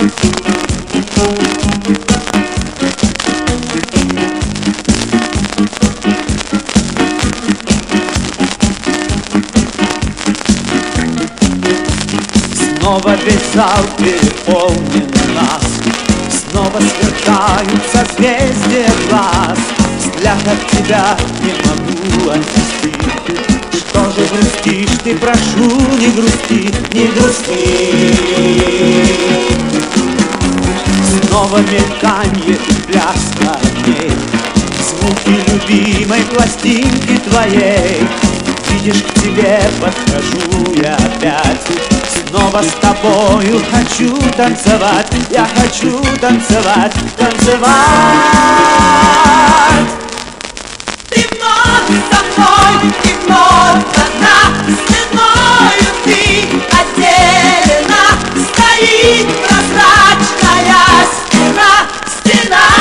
Снова зал переполнен нас Снова сверкают созвездия глаз. Взгляд от тебя не могу отвести Что же грустишь ты, прошу, не грусти, не грусти Снова мельканье и пляска огней Звуки любимой пластинки твоей. Видишь, к тебе подхожу я опять. Снова с тобою хочу танцевать. Я хочу танцевать, танцевать. Ты вновь со мной, ты вновь одна Стеною ты отделена Стоит стена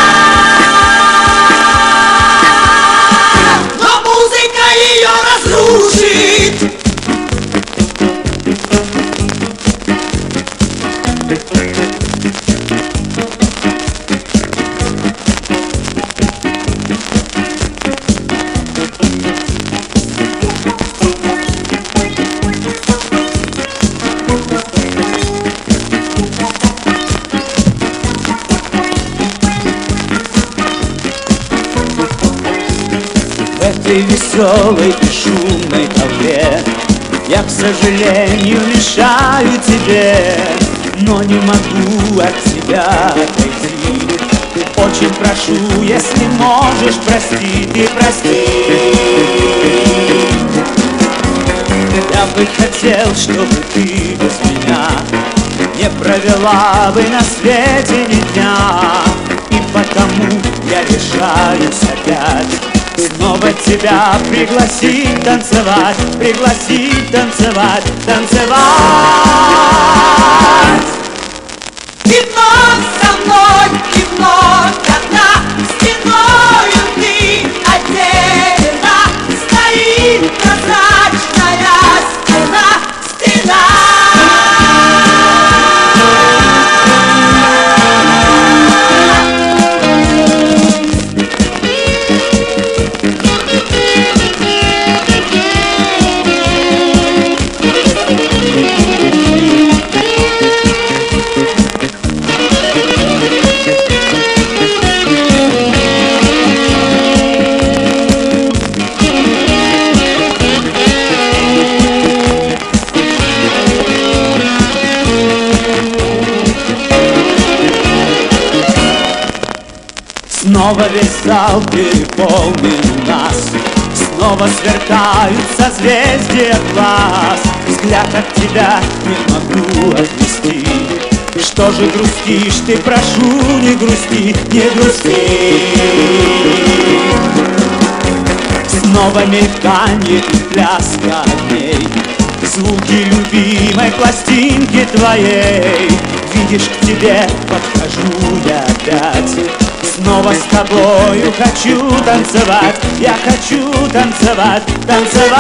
этой веселой и шумной толпе Я, к сожалению, мешаю тебе Но не могу от тебя отойти. Очень прошу, если можешь, прости, ты прости. Я бы хотел, чтобы ты без меня Не провела бы на свете ни дня. И потому я решаюсь опять Снова тебя пригласить танцевать Пригласить танцевать, танцевать. Вновь со мной, вновь одна Стеною переполнен у нас. Снова сверкают созвездия глаз. Взгляд от тебя не могу отвести. Что же грустишь ты, прошу, не грусти, не грусти. Снова мельканье и пляска огней. Звуки любимой пластинки твоей. Видишь, к тебе подхожу я опять Снова с тобою хочу танцевать. Я хочу танцевать, танцевать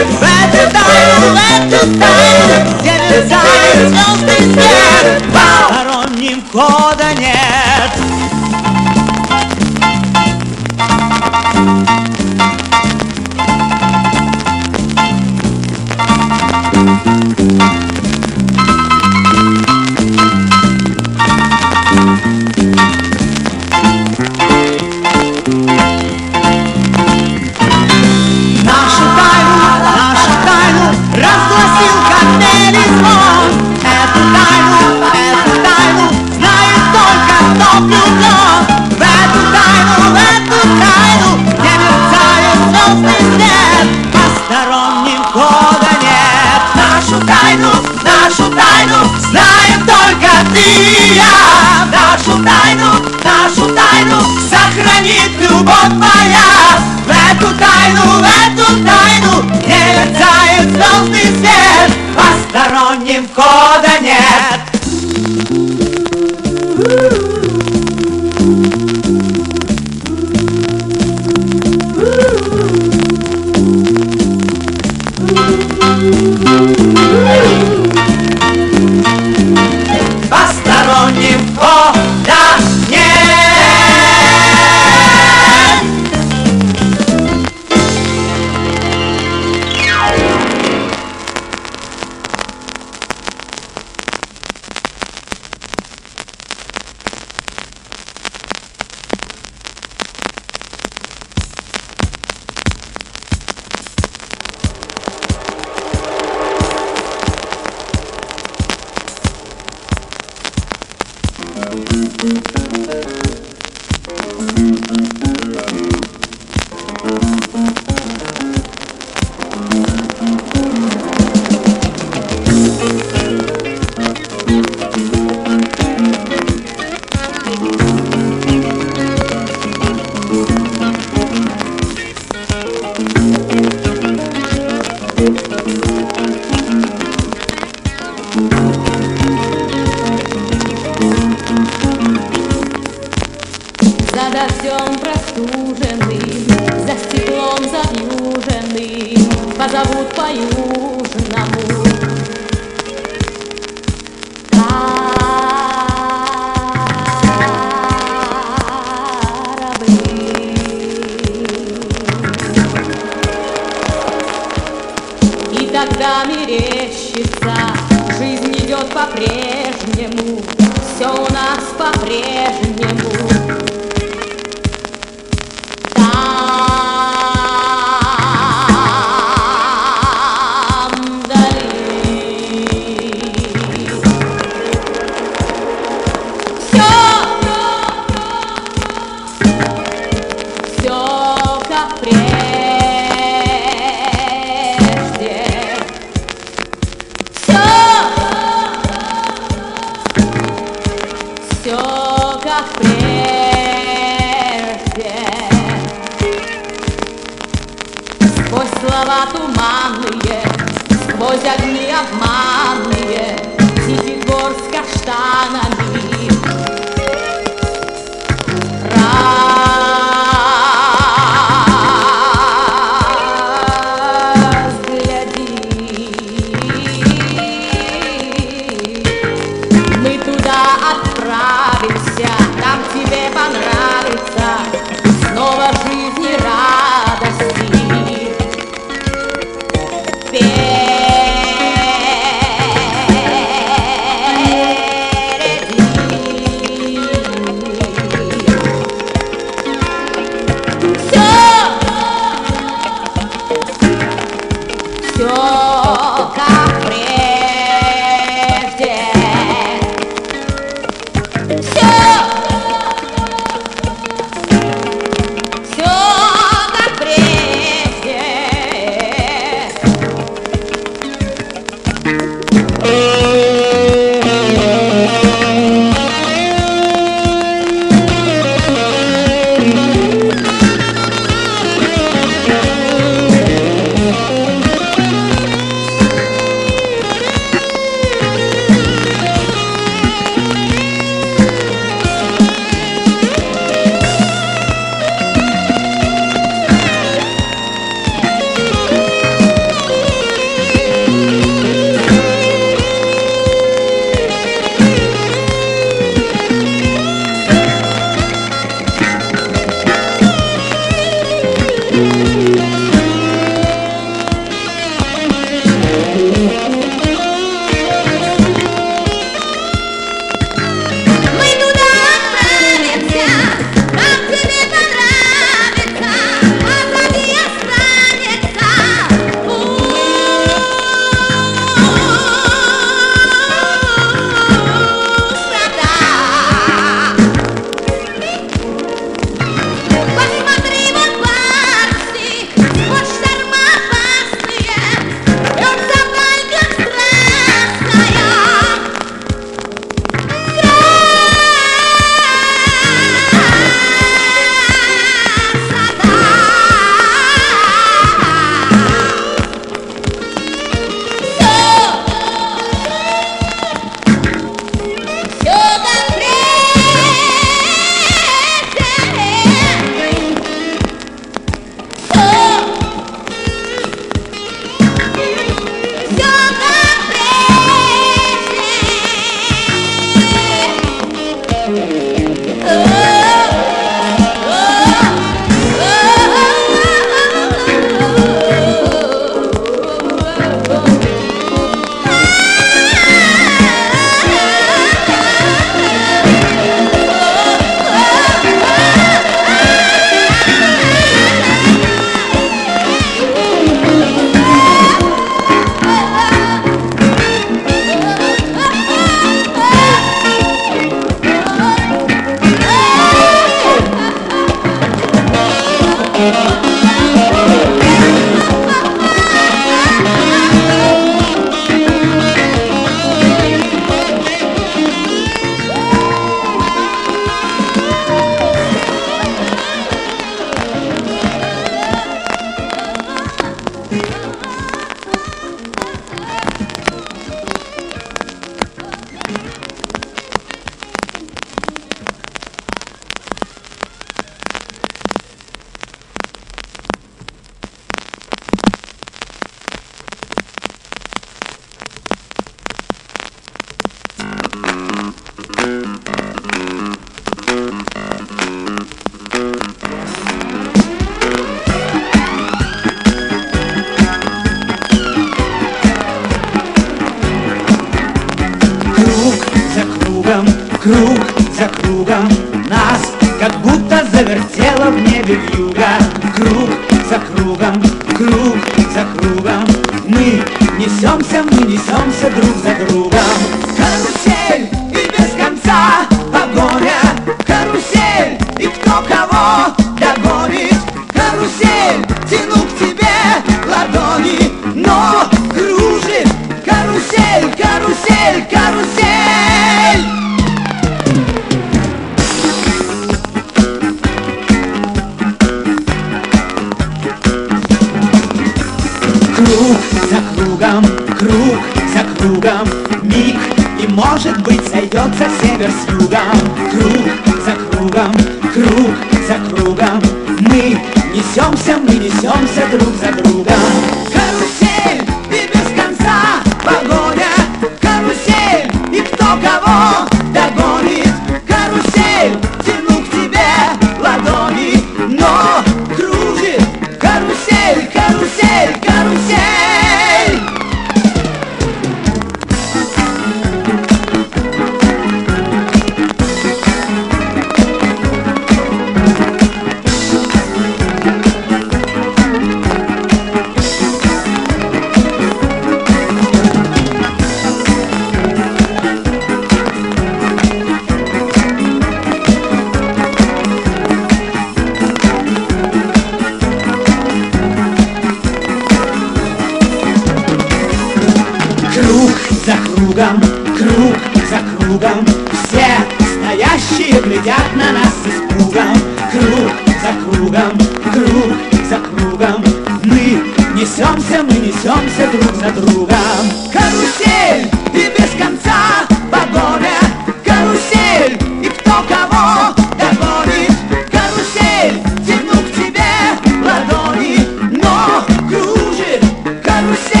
карусель, карусель,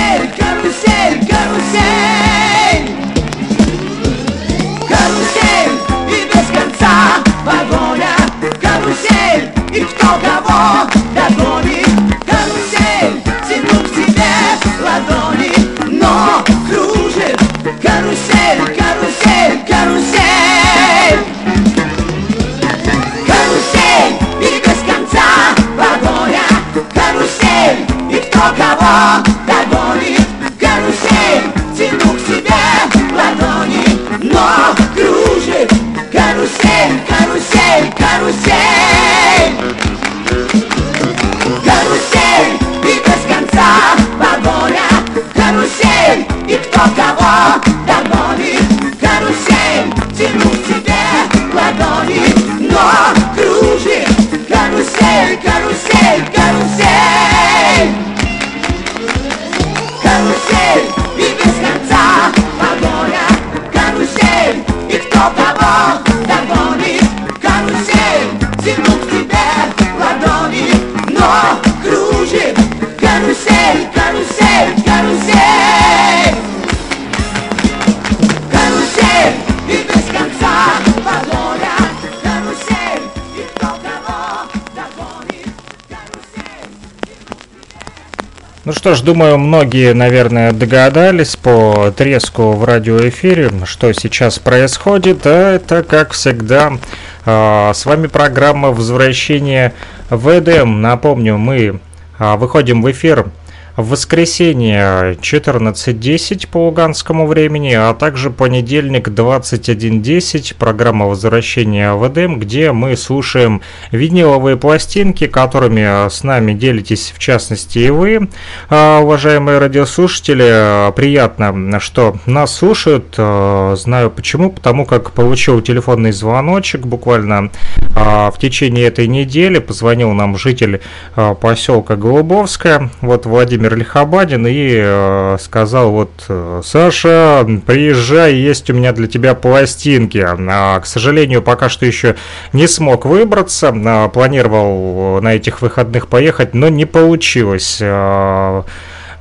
что ж, думаю, многие, наверное, догадались по треску в радиоэфире, что сейчас происходит. А это, как всегда, а, с вами программа «Возвращение в Эдем». Напомню, мы а, выходим в эфир в воскресенье 14.10 по луганскому времени, а также понедельник 21.10, программа возвращения в Эдем, где мы слушаем виниловые пластинки, которыми с нами делитесь в частности и вы, а, уважаемые радиослушатели. Приятно, что нас слушают. А, Знаю почему, потому как получил телефонный звоночек буквально а, в течение этой недели. Позвонил нам житель поселка Голубовская, вот Владимир Лихобадин, и э, сказал, вот, э, Саша, приезжай, есть у меня для тебя пластинки. А, к сожалению, пока что еще не смог выбраться, а, планировал на этих выходных поехать, но не получилось.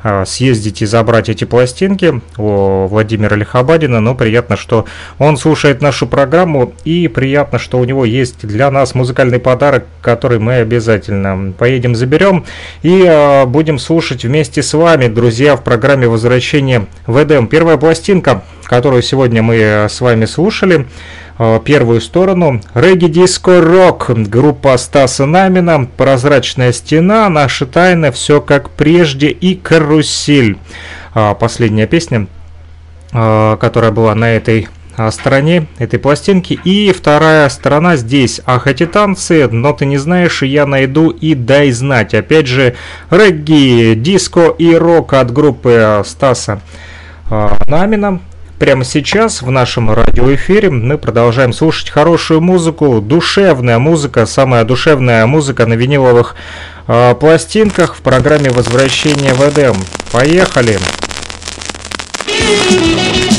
А, а, съездить и забрать эти пластинки у Владимира Лихобадина, но приятно, что он слушает нашу программу и приятно, что у него есть для нас музыкальный подарок, который мы обязательно поедем заберем и а, будем слушать вместе с вами, друзья, в программе «Возвращение в Эдем». Первая пластинка, которую сегодня мы с вами слушали, первую сторону. Регги Диско Рок, группа Стаса Намина, Прозрачная стена, Наши тайны, Все как прежде и Карусель. Последняя песня, которая была на этой стороне этой пластинки. И вторая сторона здесь. Ах, эти танцы, но ты не знаешь, я найду и дай знать. Опять же, регги, диско и рок от группы Стаса Намина. Прямо сейчас в нашем радиоэфире мы продолжаем слушать хорошую музыку, душевная музыка, самая душевная музыка на виниловых э, пластинках в программе «Возвращение в Эдем». Поехали! Поехали!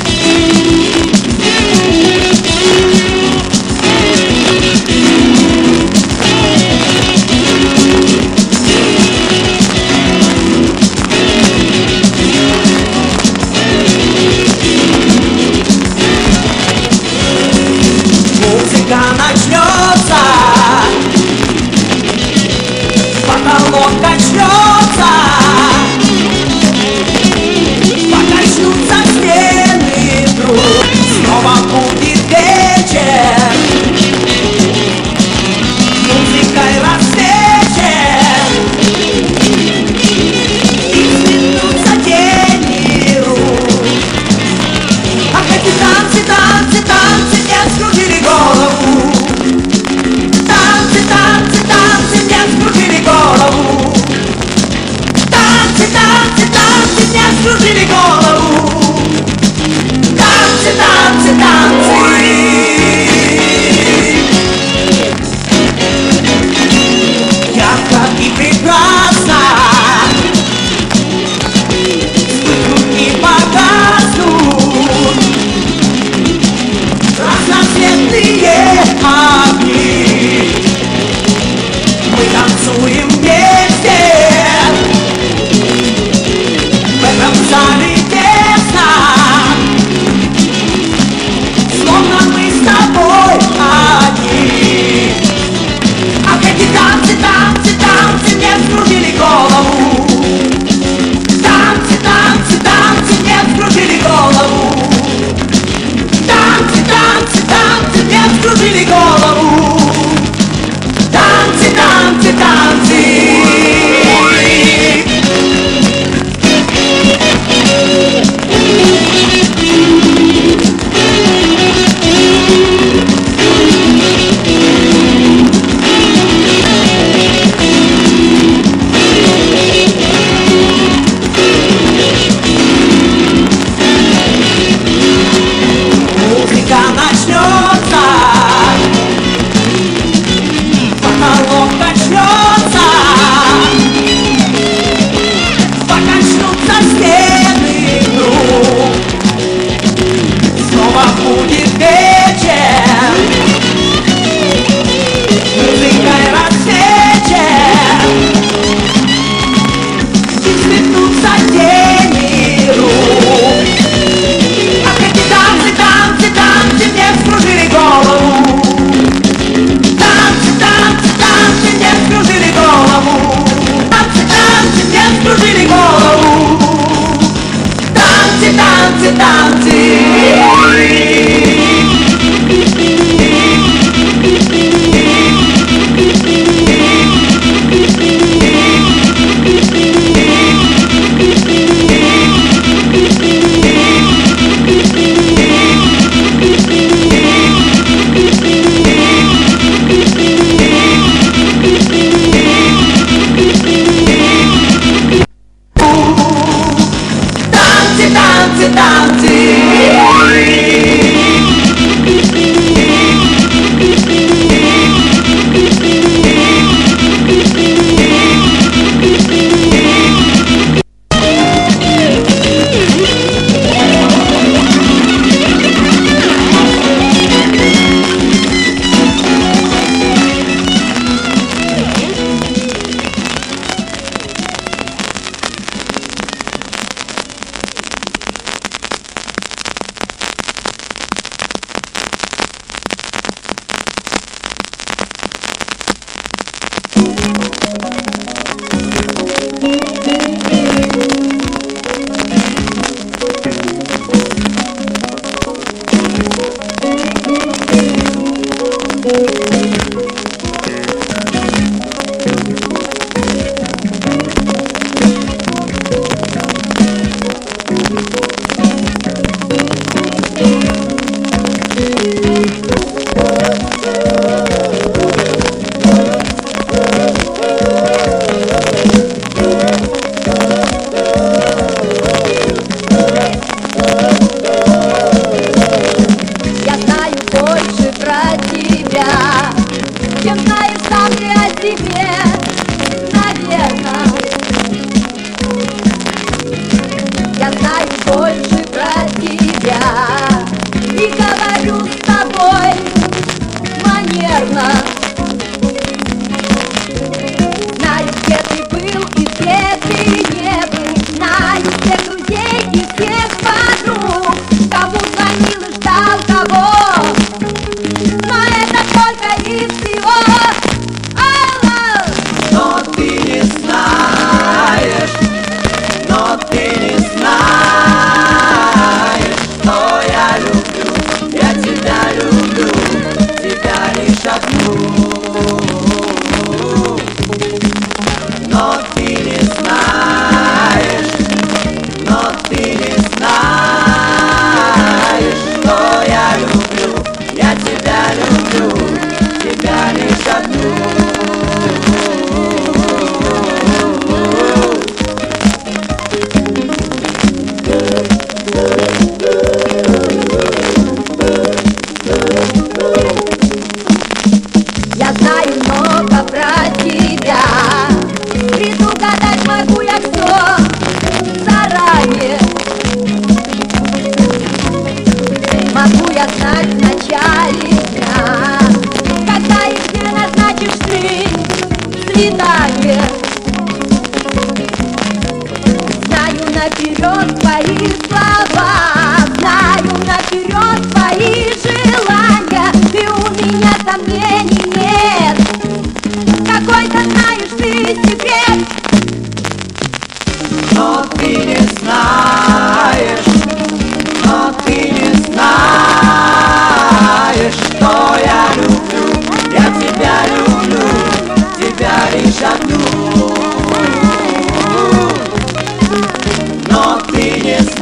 opinions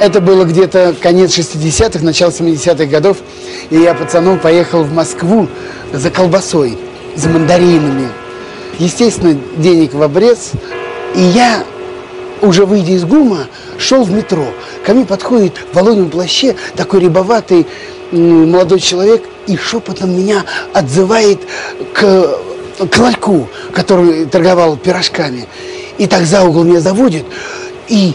Это было где-то конец 60-х, начало 70-х годов. И я пацаном поехал в Москву за колбасой, за мандаринами. Естественно, денег в обрез. И я, уже выйдя из ГУМа, шел в метро. Ко мне подходит в воловьем плаще такой рябоватый молодой человек и шепотом меня отзывает к, к ларьку, который торговал пирожками. И так за угол меня заводит. И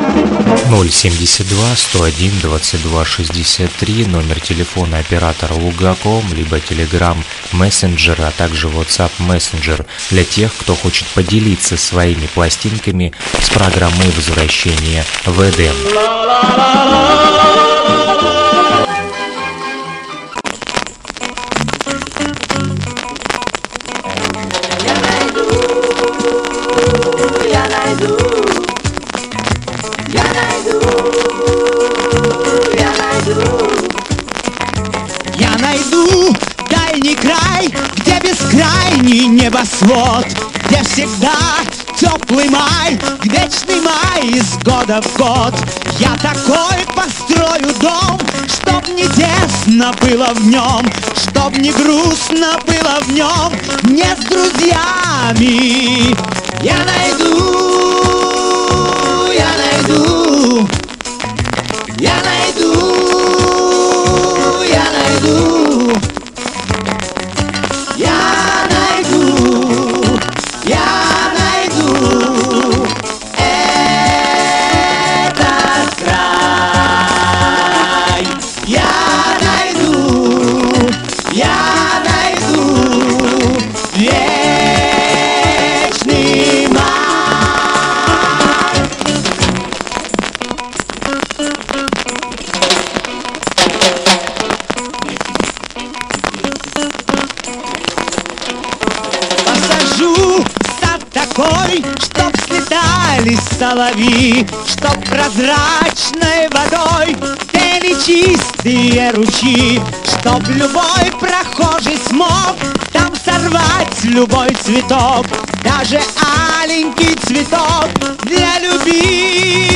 072 101 22 63, номер телефона оператора Лугаком, либо Telegram Messenger, а также WhatsApp Messenger для тех, кто хочет поделиться своими пластинками с программой возвращения в Эдем. Бескрайний небосвод, где всегда теплый май, вечный май из года в год. Я такой построю дом, чтоб не тесно было в нем, чтоб не грустно было в нем, не с друзьями. Я найду, я найду, я найду, пели лови, чтоб прозрачной водой пели чистые ручьи, чтоб любой прохожий смог там сорвать любой цветок, даже аленький цветок для любви.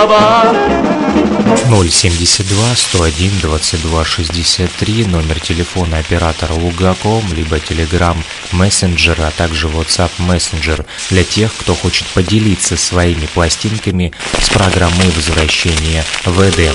Слова 072 101 22 63 номер телефона оператора Лугаком, либо Telegram Messenger, а также WhatsApp Messenger для тех, кто хочет поделиться своими пластинками с программой возвращения в Эдем.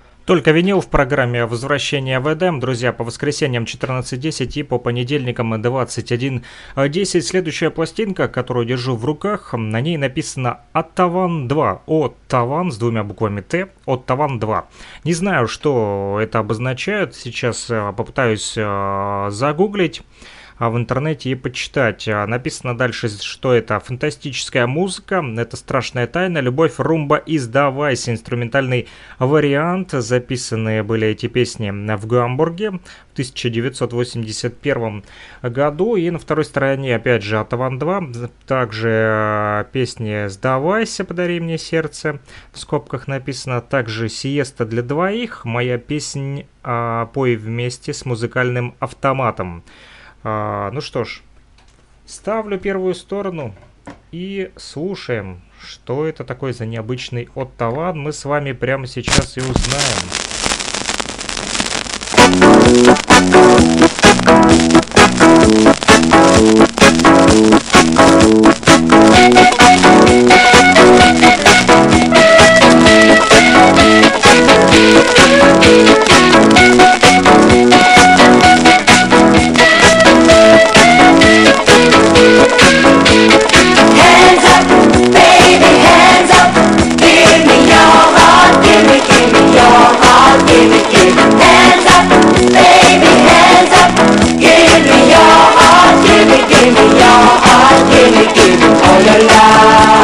только винил в программе «Возвращение в Эдем». Друзья, по воскресеньям 14.10 и по понедельникам 21.10. Следующая пластинка, которую держу в руках, на ней написано «Оттаван 2». «Оттаван» с двумя буквами «Т». «Оттаван 2». Не знаю, что это обозначает. Сейчас э, попытаюсь э, загуглить в интернете и почитать. А, Написано дальше, что это фантастическая музыка, это страшная тайна, любовь, румба и сдавайся. Инструментальный вариант. Записанные были эти песни в Гамбурге в 1981 году. И на второй стороне, опять же, Атаван 2. Также э, песни «Сдавайся, подари мне сердце». В скобках написано также «Сиеста для двоих». Моя песня а, «Пой вместе с музыкальным автоматом». А, ну что ж, ставлю первую сторону и слушаем, что это такое за необычный оттаван. Мы с вами прямо сейчас и узнаем. Dominican all alive.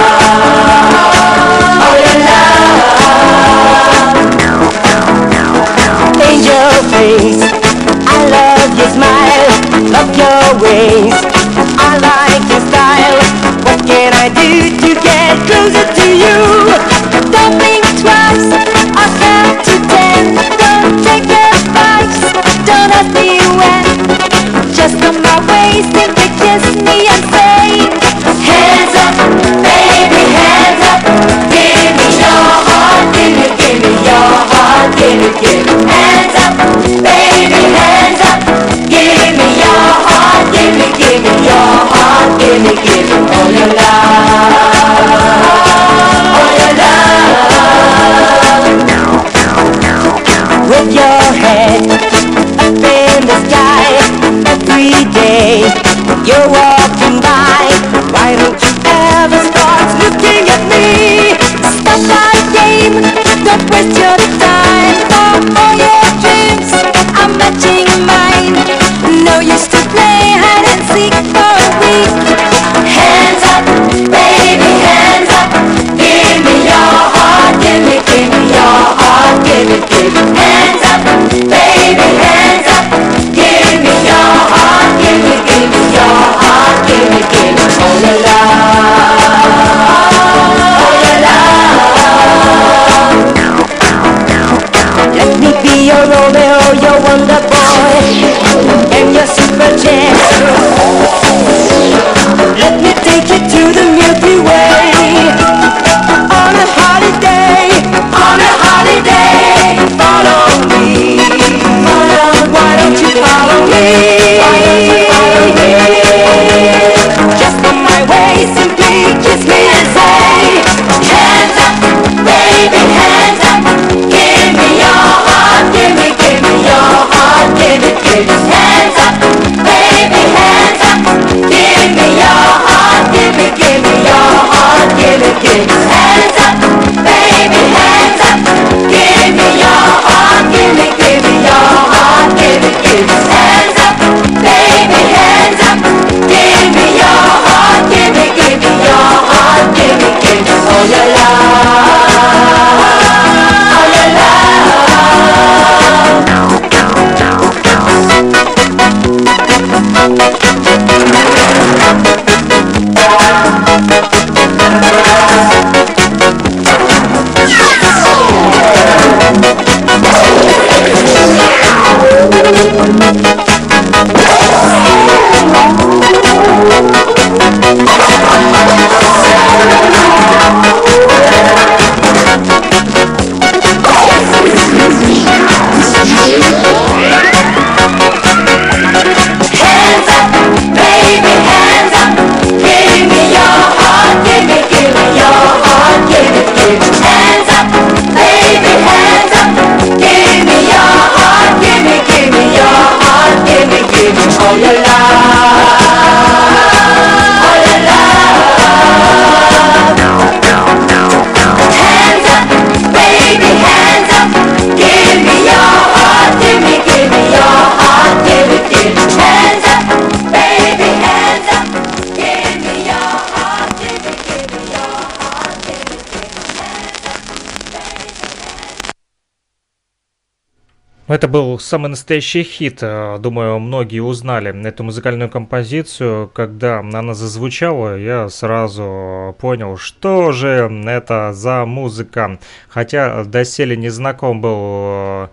Это был самый настоящий хит. э, Думаю, многие узнали эту музыкальную композицию. Когда она зазвучала, я сразу понял, что же это за музыка. Хотя доселе не знаком был э,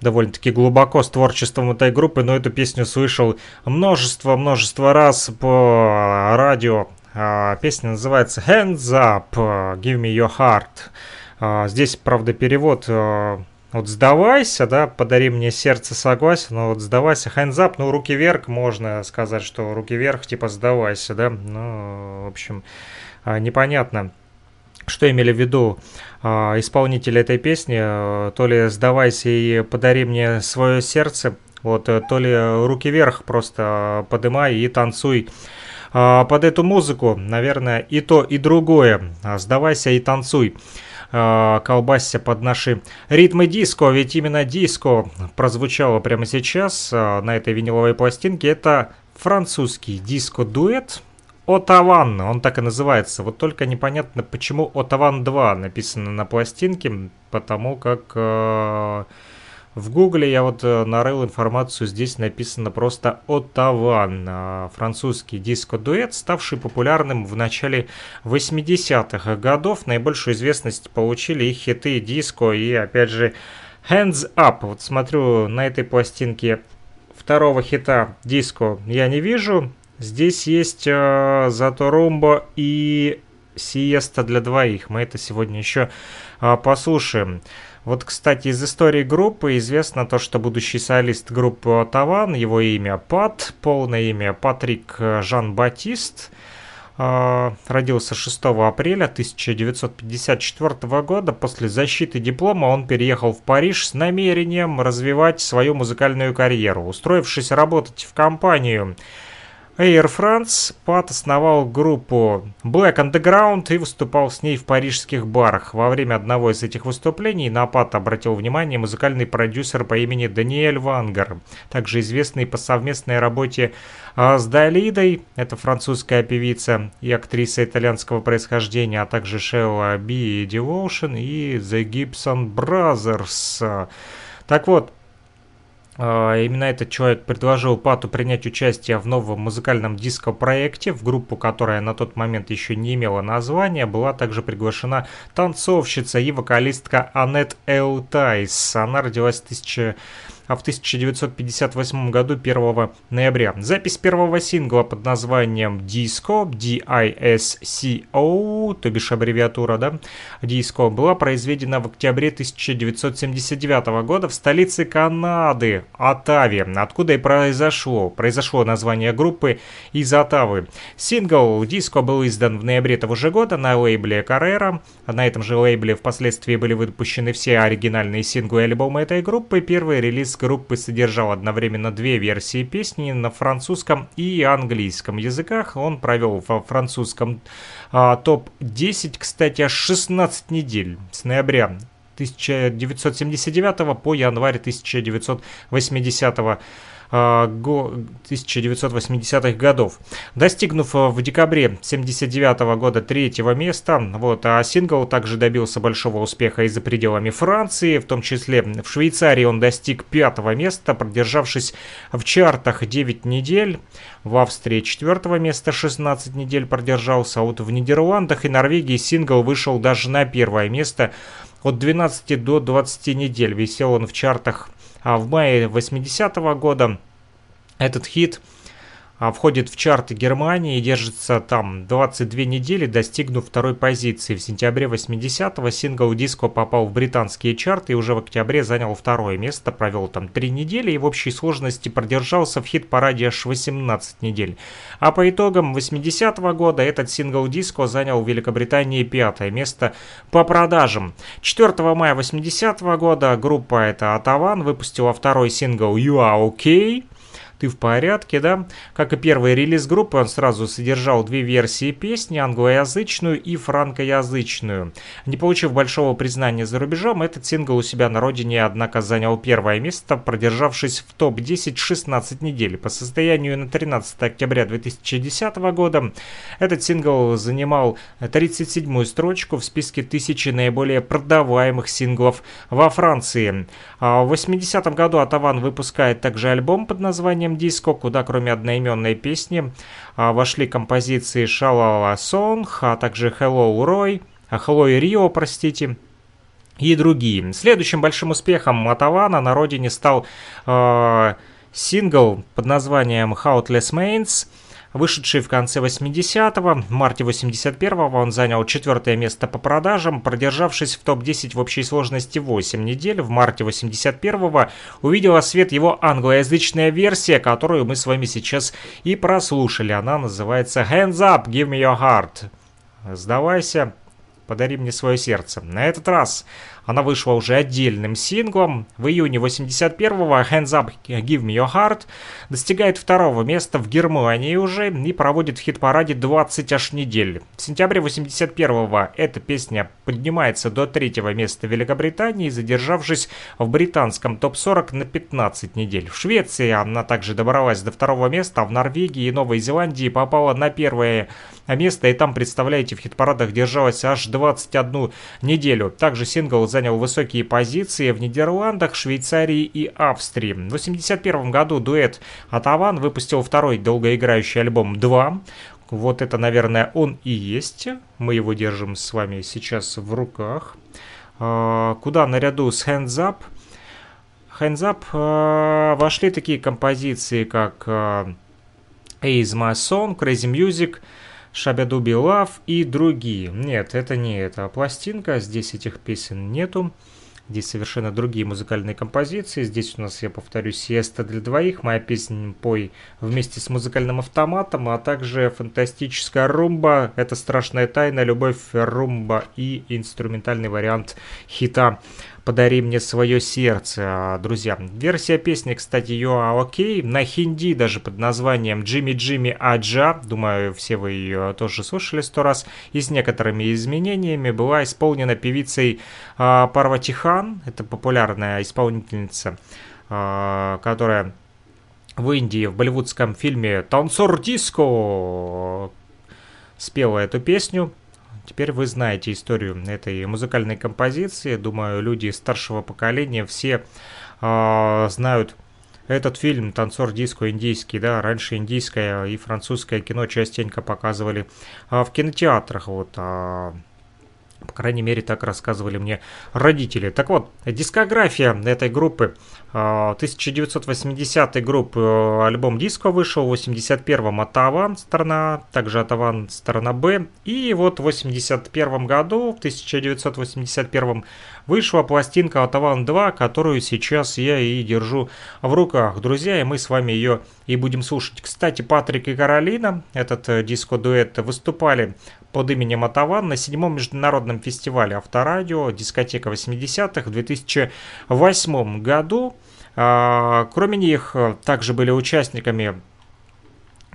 довольно-таки глубоко с творчеством этой группы, но эту песню слышал множество-множество раз по радио. А, Песня называется Hands Up, э, Give Me Your Heart. Здесь, правда, перевод э, вот сдавайся, да, подари мне сердце, согласен, но вот сдавайся, up, ну, руки вверх, можно сказать, что руки вверх, типа сдавайся, да, ну, в общем, а, непонятно, что имели в виду а, исполнители этой песни, э, то ли сдавайся и подари мне свое сердце, вот, э, то ли руки вверх просто подымай и танцуй. А, Под эту музыку, наверное, и то, и другое. А, Сдавайся и танцуй э, колбасься под наши ритмы диско, ведь именно диско прозвучало прямо сейчас э, на этой виниловой пластинке. Это французский диско-дуэт Отаван, он так и называется. Вот только непонятно, почему Отаван 2 написано на пластинке, потому как э, в гугле я вот э, нарыл информацию, здесь написано просто Оттаван, э, французский диско-дуэт, ставший популярным в начале 80-х годов. Наибольшую известность получили их хиты диско и, опять же, Hands Up. Вот смотрю на этой пластинке второго хита диско я не вижу. Здесь есть э, зато румба и сиеста для двоих. Мы это сегодня еще э, послушаем. Вот, кстати, из истории группы известно то, что будущий солист группы Таван, его имя Пат, полное имя Патрик Жан-Батист, э, родился 6 апреля 1954 года. После защиты диплома он переехал в Париж с намерением развивать свою музыкальную карьеру. Устроившись работать в компанию Air France Пат основал группу Black Underground и выступал с ней в парижских барах. Во время одного из этих выступлений на Пат обратил внимание музыкальный продюсер по имени Даниэль Вангар, также известный по совместной работе а, с Далидой, это французская певица и актриса итальянского происхождения, а также Шелла Би и Devotion и The Gibson Brothers. Так вот, Именно этот человек предложил Пату принять участие в новом музыкальном диско-проекте. В группу, которая на тот момент еще не имела названия, была также приглашена танцовщица и вокалистка Аннет Элтайс. Она родилась в 1000 а в 1958 году 1 ноября. Запись первого сингла под названием Disco, D-I-S-C-O, то бишь аббревиатура, да, Disco, была произведена в октябре 1979 года в столице Канады, Оттаве, откуда и произошло. Произошло название группы из Оттавы. Сингл Disco был издан в ноябре того же года на лейбле Carrera. На этом же лейбле впоследствии были выпущены все оригинальные синглы альбома этой группы. Первый релиз группы содержал одновременно две версии песни на французском и английском языках. Он провел во французском а, топ-10, кстати, аж 16 недель с ноября 1979 по январь 1980 года 1980-х а, годов. Достигнув э, в декабре 1979 года третьего места, вот, а сингл также добился большого успеха и за пределами Франции, в том числе в Швейцарии он достиг пятого места, продержавшись в чартах 9 недель, в Австрии четвертого места 16 недель продержался, а вот в Нидерландах и Норвегии сингл вышел даже на первое место от 12 до 20 недель. Висел он в чартах а в мае 80 -го года этот хит входит в чарты Германии и держится там 22 недели, достигнув второй позиции. В сентябре 80-го сингл диско попал в британские чарты и уже в октябре занял второе место, провел там 3 недели и в общей сложности продержался в хит-параде аж 18 недель. А по итогам 80-го года этот сингл диско занял в Великобритании пятое место по продажам. 4 мая 80-го года группа это Атаван выпустила второй сингл You Are Okay, ты в порядке, да? Как и первый релиз группы, он сразу содержал две версии песни, англоязычную и франкоязычную. Не получив большого признания за рубежом, этот сингл у себя на родине, однако, занял первое место, продержавшись в топ-10 16 недель. По состоянию на 13 октября 2010 года этот сингл занимал 37-ю строчку в списке тысячи наиболее продаваемых синглов во Франции. А в 80-м году Атаван выпускает также альбом под названием Time Disco, куда кроме одноименной песни а, вошли композиции Shalala Song, а также Hello Roy, а, Hello Rio, простите, и другие. Следующим большим успехом Матавана на родине стал э, сингл под названием Houtless Mains – Вышедший в конце 80-го, в марте 81-го он занял четвертое место по продажам, продержавшись в топ-10 в общей сложности 8 недель. В марте 81-го увидела свет его англоязычная версия, которую мы с вами сейчас и прослушали. Она называется «Hands Up, Give Me Your Heart». Сдавайся, подари мне свое сердце. На этот раз она вышла уже отдельным синглом. В июне 81-го Hands Up Give Me Your Heart достигает второго места в Германии уже и проводит в хит-параде 20 аж недель. В сентябре 81-го эта песня поднимается до третьего места в Великобритании, задержавшись в британском топ-40 на 15 недель. В Швеции она также добралась до второго места, а в Норвегии и Новой Зеландии попала на первое место и там, представляете, в хит-парадах держалась аж 21 неделю. Также сингл занял высокие позиции в Нидерландах, Швейцарии и Австрии. В 1981 году дуэт Атаван выпустил второй долгоиграющий альбом «2». Вот это, наверное, он и есть. Мы его держим с вами сейчас в руках. А, куда наряду с Hands Up Hands Up а, вошли такие композиции, как uh, Is My Song, Crazy Music, Шабядуби Лав и другие. Нет, это не эта пластинка, здесь этих песен нету. Здесь совершенно другие музыкальные композиции. Здесь у нас, я повторюсь, сиеста для двоих. Моя песня «Пой» вместе с музыкальным автоматом, а также фантастическая румба. Это страшная тайна, любовь, румба и инструментальный вариант хита «Подари мне свое сердце», друзья. Версия песни, кстати, You Are Okay, на хинди даже под названием «Джимми Джимми Аджа», думаю, все вы ее тоже слышали сто раз, и с некоторыми изменениями была исполнена певицей а, Парватихан, это популярная исполнительница, а, которая в Индии в болливудском фильме «Танцор диско» спела эту песню. Теперь вы знаете историю этой музыкальной композиции. Думаю, люди старшего поколения все э, знают этот фильм «Танцор диско» индийский, да, раньше индийское и французское кино частенько показывали э, в кинотеатрах, вот, э, по крайней мере, так рассказывали мне родители. Так вот, дискография этой группы 1980 а, группы э, альбом диско вышел, в 81-м Атаван сторона, также Атаван сторона Б. И вот в 81 году, в 1981 вышла пластинка Атаван 2, которую сейчас я и держу в руках. Друзья, и мы с вами ее и будем слушать. Кстати, Патрик и Каролина, этот э, диско-дуэт, выступали под именем Атаван на седьмом международном фестивале Авторадио «Дискотека 80-х» в 2008 году. А, кроме них, э, также были участниками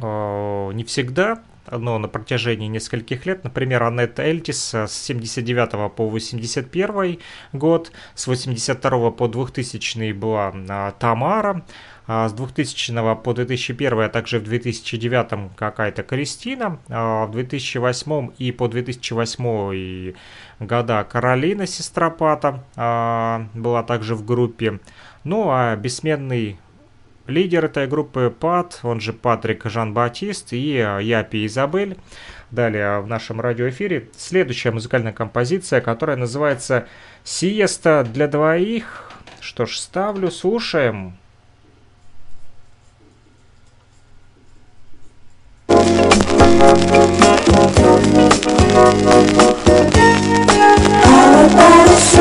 э, не всегда, но на протяжении нескольких лет. Например, Аннет Эльтис с 79 по 81 год, с 82 по 2000 была а, Тамара, с 2000 по 2001, а также в 2009 какая-то Кристина, а в 2008 и по 2008 года Каролина Сестропата а, была также в группе. Ну а бессменный лидер этой группы Пат, он же Патрик Жан-Батист и Япи Изабель. Далее в нашем радиоэфире следующая музыкальная композиция, которая называется «Сиеста для двоих». Что ж, ставлю, слушаем. How about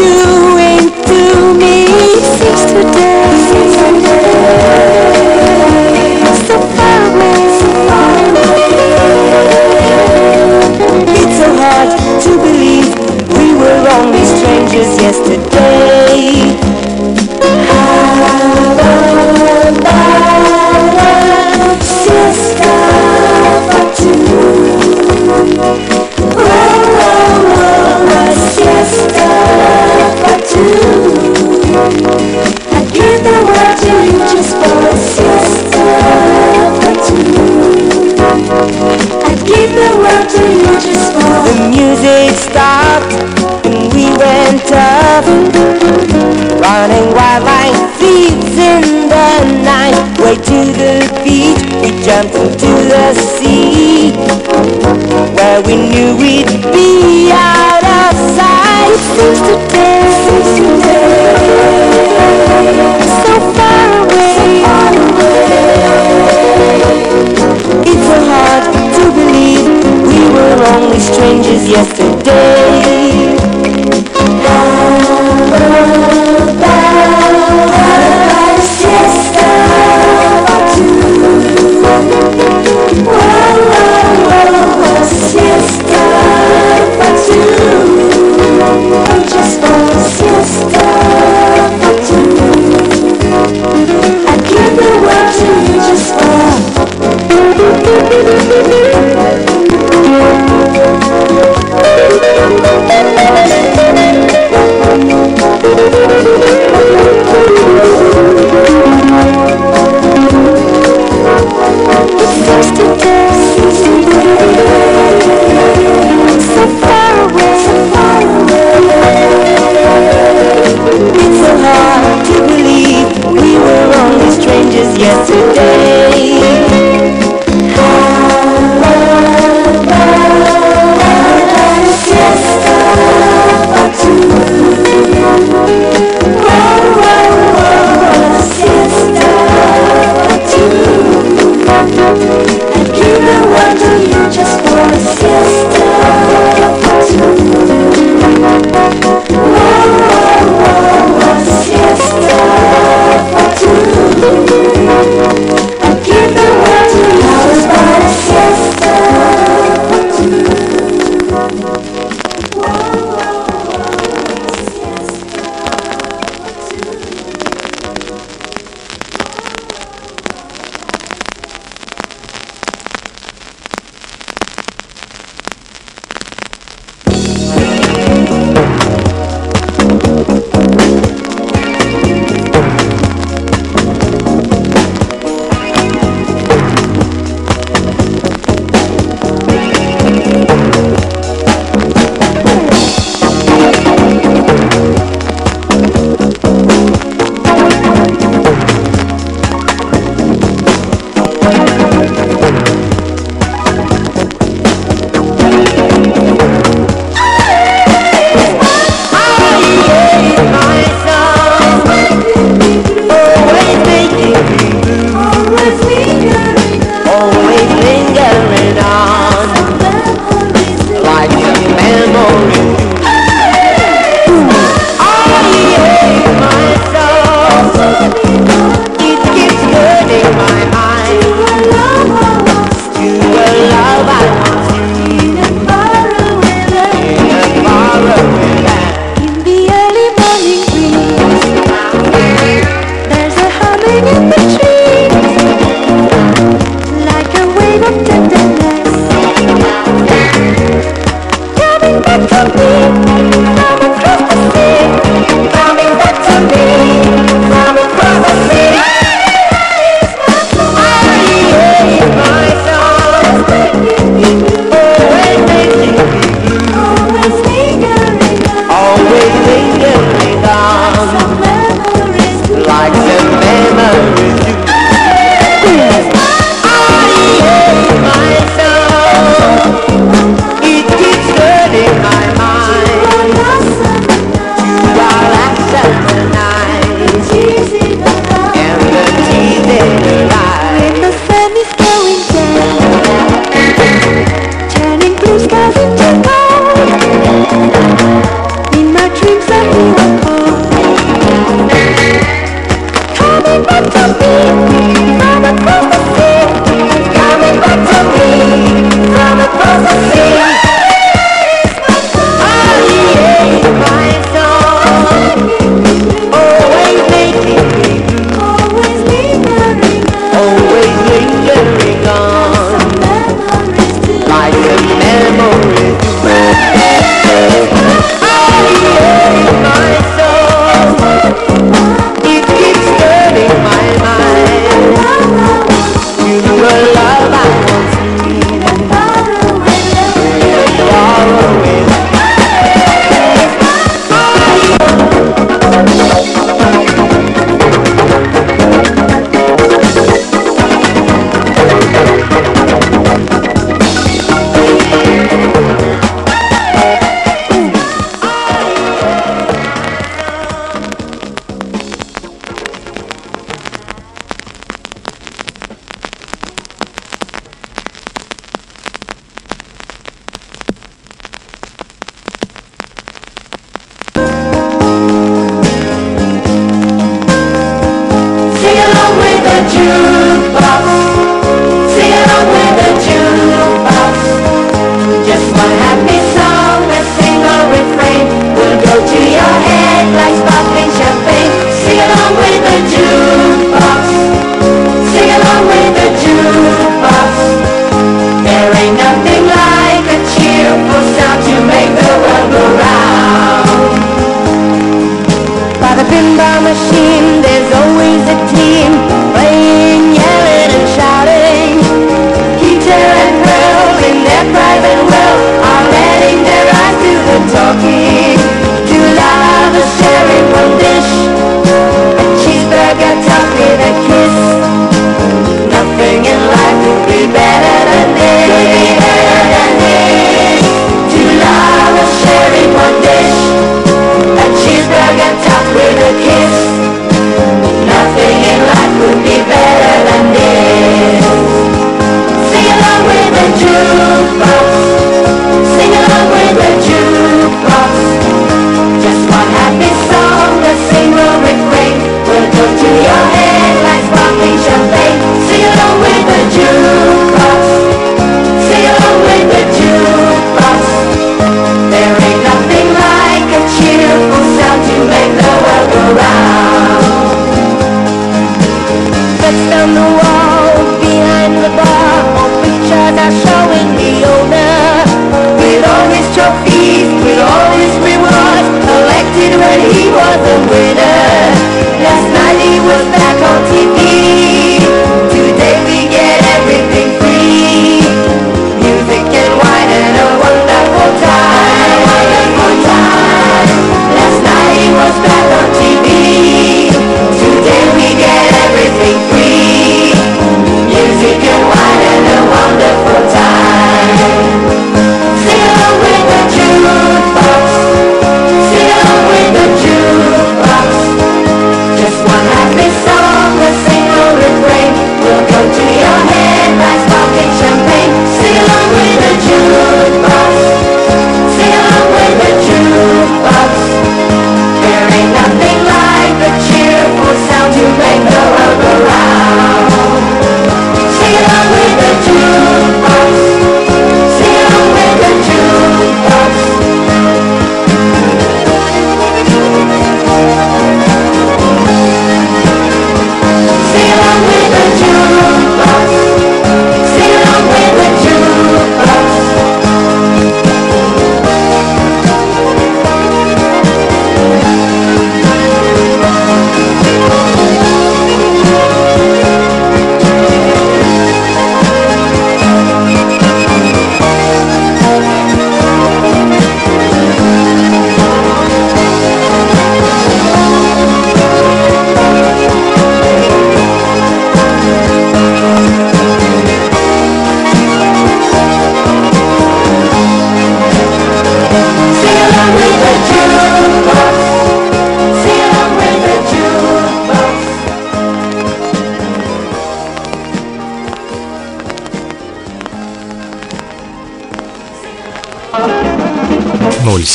do.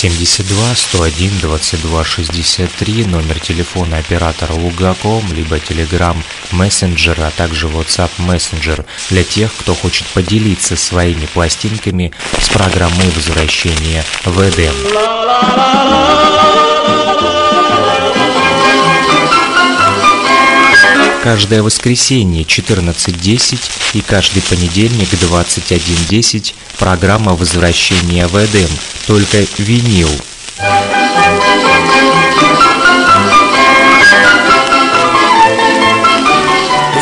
72 101 22 63, номер телефона оператора Лугаком, либо Telegram Messenger, а также WhatsApp Messenger для тех, кто хочет поделиться своими пластинками с программой возвращения в Эдем. каждое воскресенье 14.10 и каждый понедельник 21.10 программа возвращения в Эдем, только винил.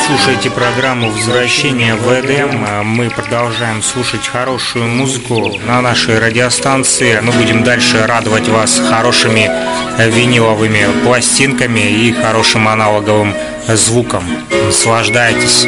Слушайте программу «Возвращение в Эдем». А мы продолжаем слушать хорошую музыку на нашей радиостанции. Мы будем дальше радовать вас хорошими виниловыми пластинками и хорошим аналоговым звуком. Наслаждайтесь.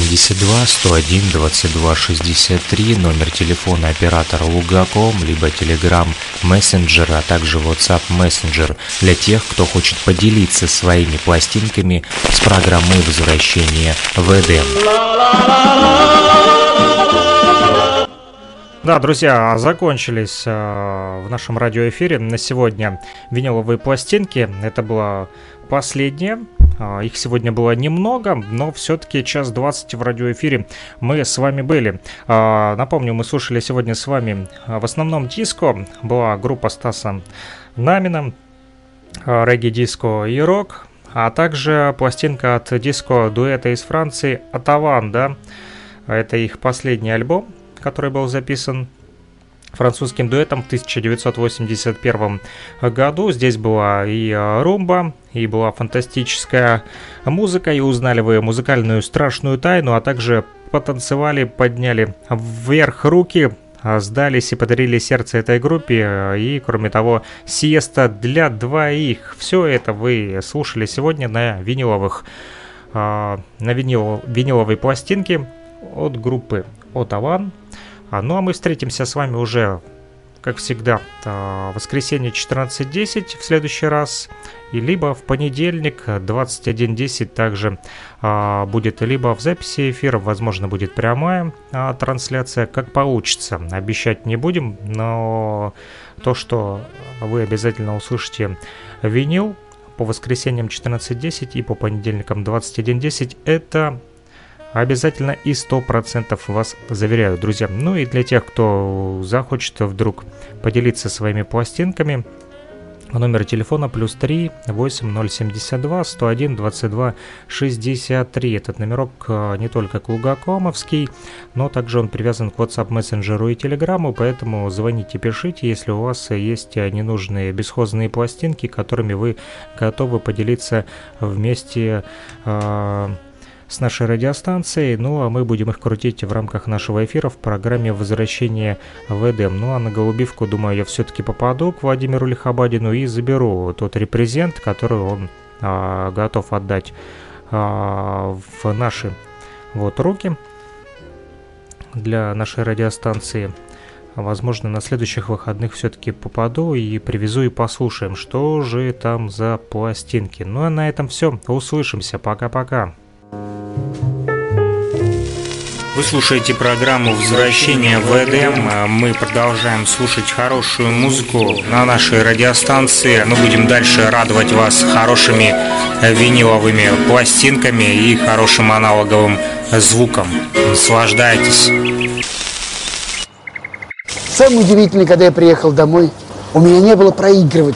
072 101 22 63 номер телефона оператора Лугаком, либо Telegram Messenger, а также WhatsApp Messenger для тех, кто хочет поделиться своими пластинками с программой возвращения в Эдем. Да, друзья, закончились э, в нашем радиоэфире на сегодня виниловые пластинки. Это была последняя. А, Их сегодня было немного, но все-таки час 20 в радиоэфире мы с вами были. А, Напомню, мы слушали сегодня с вами а, в основном диско. Была группа Стаса Намина, регги-диско и рок, а также пластинка от диско дуэта из Франции «Атаван», да. Это их последний альбом, который был записан французским дуэтом в 1981 году. Здесь была и э, румба, и была фантастическая музыка, и узнали вы музыкальную страшную тайну, а также потанцевали, подняли вверх руки, а, сдались и подарили сердце этой группе, и, кроме того, сиеста для двоих. Все это вы слушали сегодня на виниловых, а, на винил, виниловой пластинке от группы Отаван. А, Ну а мы встретимся с вами уже, как всегда, а, в воскресенье 14.10 в следующий раз. И либо в понедельник 21.10 также а, будет либо в записи эфира, возможно, будет прямая трансляция, как получится. Обещать не будем, но то, что вы обязательно услышите винил по воскресеньям 14.10 и по понедельникам 21.10, это обязательно и 100% вас заверяю, друзья. Ну и для тех, кто захочет вдруг поделиться своими пластинками, Номер телефона плюс 3 8072 101 22 63. Этот номерок э, не только Кулгакомовский, но также он привязан к WhatsApp мессенджеру и Телеграму, поэтому звоните, пишите, если у вас есть ненужные бесхозные пластинки, которыми вы готовы поделиться вместе э, с нашей радиостанцией, ну а мы будем их крутить в рамках нашего эфира в программе «Возвращение в Эдем». Ну а на голубивку, думаю, я все-таки попаду к Владимиру Лихобадину и заберу тот репрезент, который он а, готов отдать а, в наши вот руки для нашей радиостанции. Возможно, на следующих выходных все-таки попаду и привезу и послушаем, что же там за пластинки. Ну а на этом все. Услышимся. Пока-пока. Вы слушаете программу «Возвращение в Эдем». Мы продолжаем слушать хорошую музыку на нашей радиостанции. Мы будем дальше радовать вас хорошими виниловыми пластинками и хорошим аналоговым звуком. Наслаждайтесь. Самое удивительное, когда я приехал домой, у меня не было проигрывателя.